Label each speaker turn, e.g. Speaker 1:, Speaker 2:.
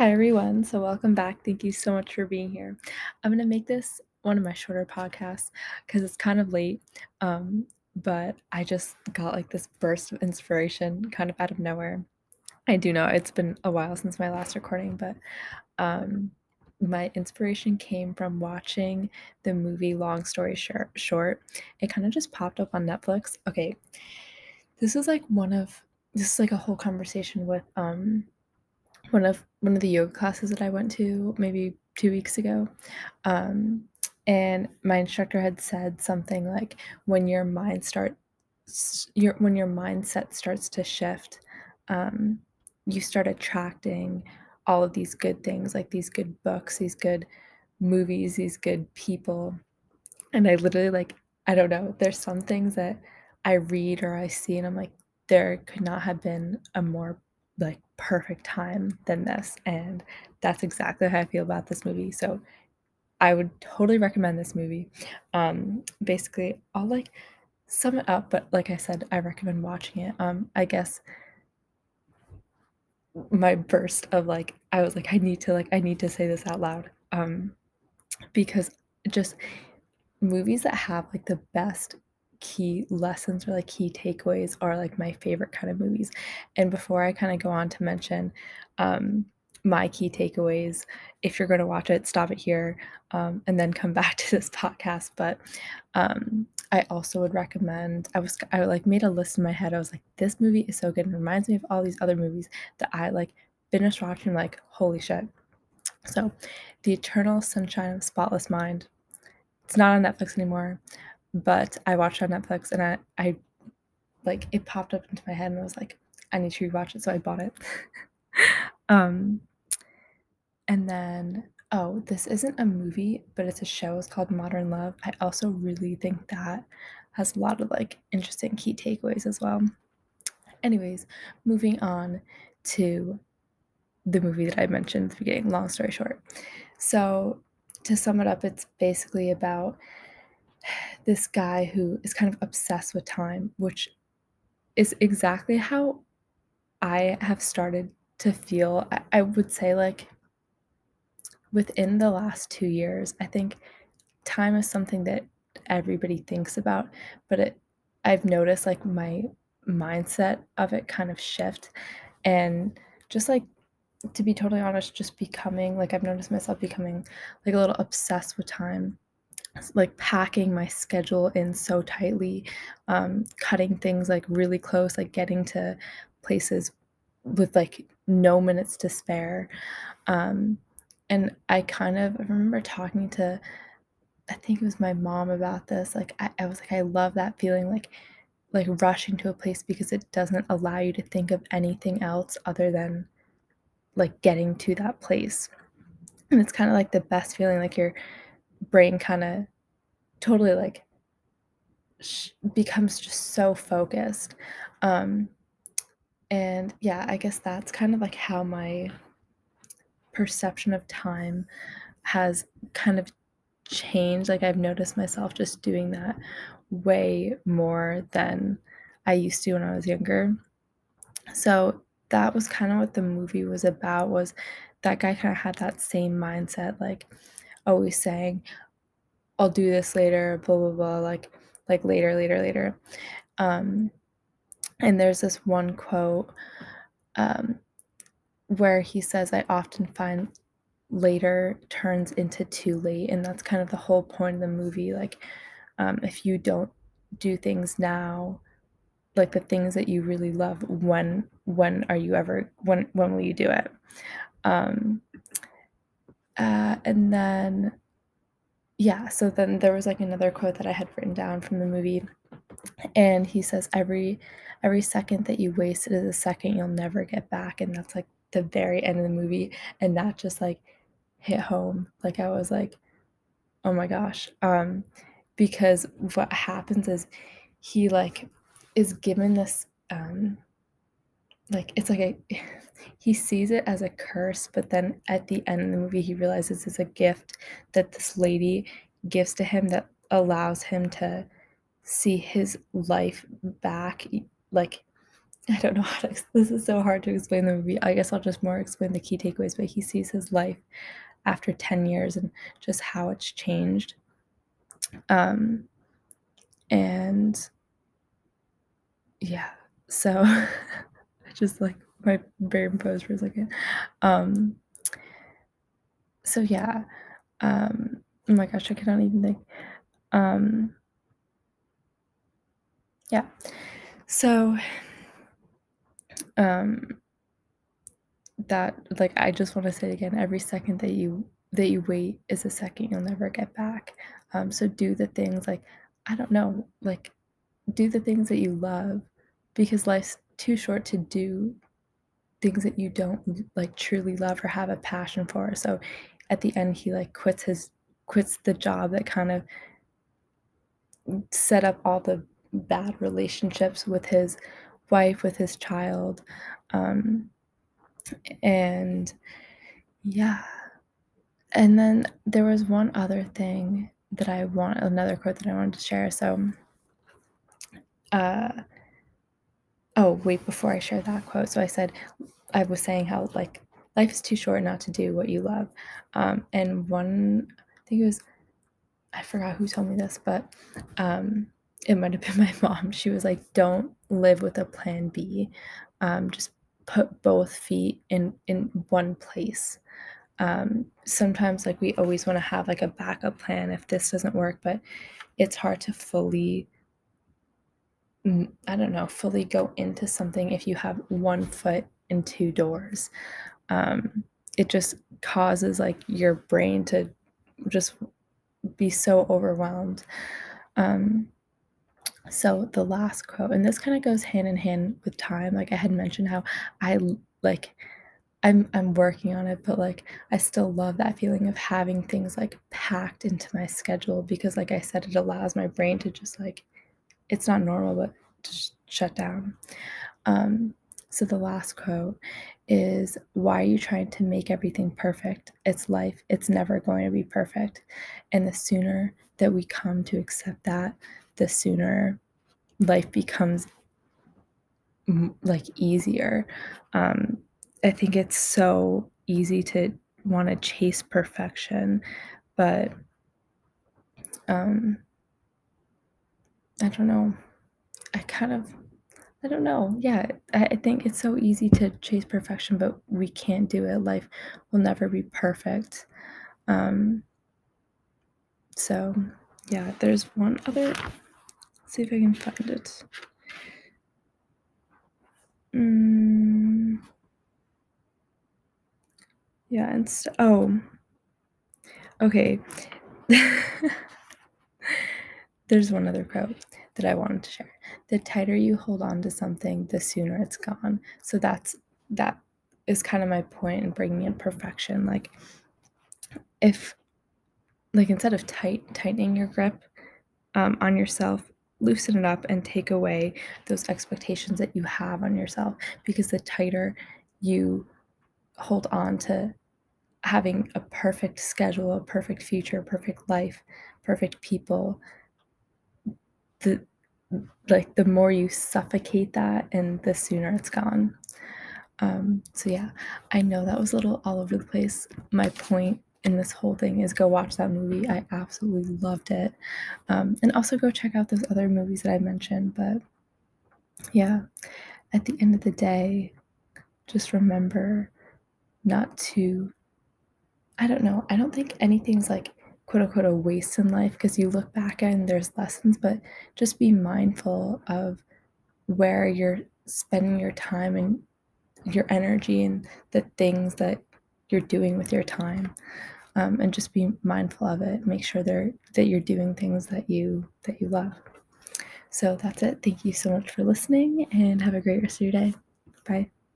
Speaker 1: Hi, everyone. So, welcome back. Thank you so much for being here. I'm going to make this one of my shorter podcasts because it's kind of late. Um, but I just got like this burst of inspiration kind of out of nowhere. I do know it's been a while since my last recording, but um, my inspiration came from watching the movie Long Story Short. It kind of just popped up on Netflix. Okay, this is like one of this is like a whole conversation with um one of one of the yoga classes that I went to maybe two weeks ago. Um, and my instructor had said something like when your mind starts your when your mindset starts to shift, um, you start attracting all of these good things, like these good books, these good movies, these good people. And I literally like I don't know, there's some things that I read or I see and I'm like, there could not have been a more like perfect time than this. And that's exactly how I feel about this movie. So I would totally recommend this movie. Um, basically, I'll like sum it up, but like I said, I recommend watching it. Um, I guess my burst of like, I was like, I need to like, I need to say this out loud. Um, because just movies that have like the best key lessons or like key takeaways are like my favorite kind of movies. And before I kind of go on to mention um, my key takeaways, if you're going to watch it, stop it here um, and then come back to this podcast. But um, I also would recommend. I was I like made a list in my head. I was like, this movie is so good. It reminds me of all these other movies that I like finished watching. Like, holy shit! So, The Eternal Sunshine of Spotless Mind. It's not on Netflix anymore but I watched on Netflix and I, I like it popped up into my head and I was like, I need to rewatch it, so I bought it. um, and then oh, this isn't a movie, but it's a show. It's called Modern Love. I also really think that has a lot of like interesting key takeaways as well. Anyways, moving on to the movie that I mentioned at the beginning, long story short. So, to sum it up, it's basically about this guy who is kind of obsessed with time, which is exactly how I have started to feel. I, I would say, like, within the last two years, I think time is something that everybody thinks about, but it, I've noticed like my mindset of it kind of shift and just like to be totally honest just becoming like I've noticed myself becoming like a little obsessed with time like packing my schedule in so tightly, um, cutting things like really close, like getting to places with like no minutes to spare. Um, and I kind of I remember talking to, I think it was my mom about this. Like I, I was like, I love that feeling like like rushing to a place because it doesn't allow you to think of anything else other than like getting to that place. And it's kind of like the best feeling, like you're brain kind of totally like sh- becomes just so focused. Um, and yeah, I guess that's kind of like how my perception of time has kind of changed. Like I've noticed myself just doing that way more than I used to when I was younger. So that was kind of what the movie was about was that guy kind of had that same mindset like always saying I'll do this later, blah blah blah, like like later, later, later. Um, and there's this one quote um, where he says, "I often find later turns into too late," and that's kind of the whole point of the movie. Like, um, if you don't do things now, like the things that you really love, when when are you ever when when will you do it? Um, uh, and then yeah, so then there was like another quote that I had written down from the movie and he says every every second that you wasted is a second you'll never get back and that's like the very end of the movie and that just like hit home. Like I was like, "Oh my gosh." Um because what happens is he like is given this um like it's like a he sees it as a curse but then at the end of the movie he realizes it's a gift that this lady gives to him that allows him to see his life back like I don't know how to this is so hard to explain the movie. I guess I'll just more explain the key takeaways, but he sees his life after 10 years and just how it's changed. Um, and yeah, so just like my brain posed for a second. Um, so yeah, um, oh my gosh, I cannot even think. Um, yeah, so um, that like I just want to say again, every second that you that you wait is a second you'll never get back. Um, so do the things like I don't know, like do the things that you love because life's too short to do things that you don't like truly love or have a passion for. So at the end he like quits his quits the job that kind of set up all the bad relationships with his wife, with his child. Um, and yeah. And then there was one other thing that I want another quote that I wanted to share. So uh oh wait before i share that quote so i said i was saying how like life is too short not to do what you love. Um and one i think it was i forgot who told me this but um it might have been my mom. She was like don't live with a plan b. Um just put both feet in in one place. Um sometimes like we always want to have like a backup plan if this doesn't work but it's hard to fully I don't know, fully go into something if you have one foot in two doors. Um, it just causes like your brain to just be so overwhelmed. Um, so the last quote, and this kind of goes hand in hand with time. Like I had mentioned how I like I'm I'm working on it, but like I still love that feeling of having things like packed into my schedule because like I said, it allows my brain to just like it's not normal, but just shut down. Um, so the last quote is Why are you trying to make everything perfect? It's life, it's never going to be perfect. And the sooner that we come to accept that, the sooner life becomes like easier. Um, I think it's so easy to want to chase perfection, but um, I don't know. I kind of I don't know. Yeah, I, I think it's so easy to chase perfection, but we can't do it. Life will never be perfect. Um, so, yeah, there's one other. Let's see if I can find it. Mm, yeah, and oh, okay. there's one other quote that I wanted to share. The tighter you hold on to something, the sooner it's gone. So that's that is kind of my point in bringing in perfection. Like if like instead of tight tightening your grip um, on yourself, loosen it up and take away those expectations that you have on yourself because the tighter you hold on to having a perfect schedule, a perfect future, perfect life, perfect people, the like the more you suffocate that and the sooner it's gone. Um so yeah i know that was a little all over the place. My point in this whole thing is go watch that movie. I absolutely loved it. Um and also go check out those other movies that i mentioned but yeah at the end of the day just remember not to i don't know i don't think anything's like quote unquote a waste in life because you look back and there's lessons, but just be mindful of where you're spending your time and your energy and the things that you're doing with your time. Um, and just be mindful of it. Make sure that you're doing things that you that you love. So that's it. Thank you so much for listening and have a great rest of your day. Bye.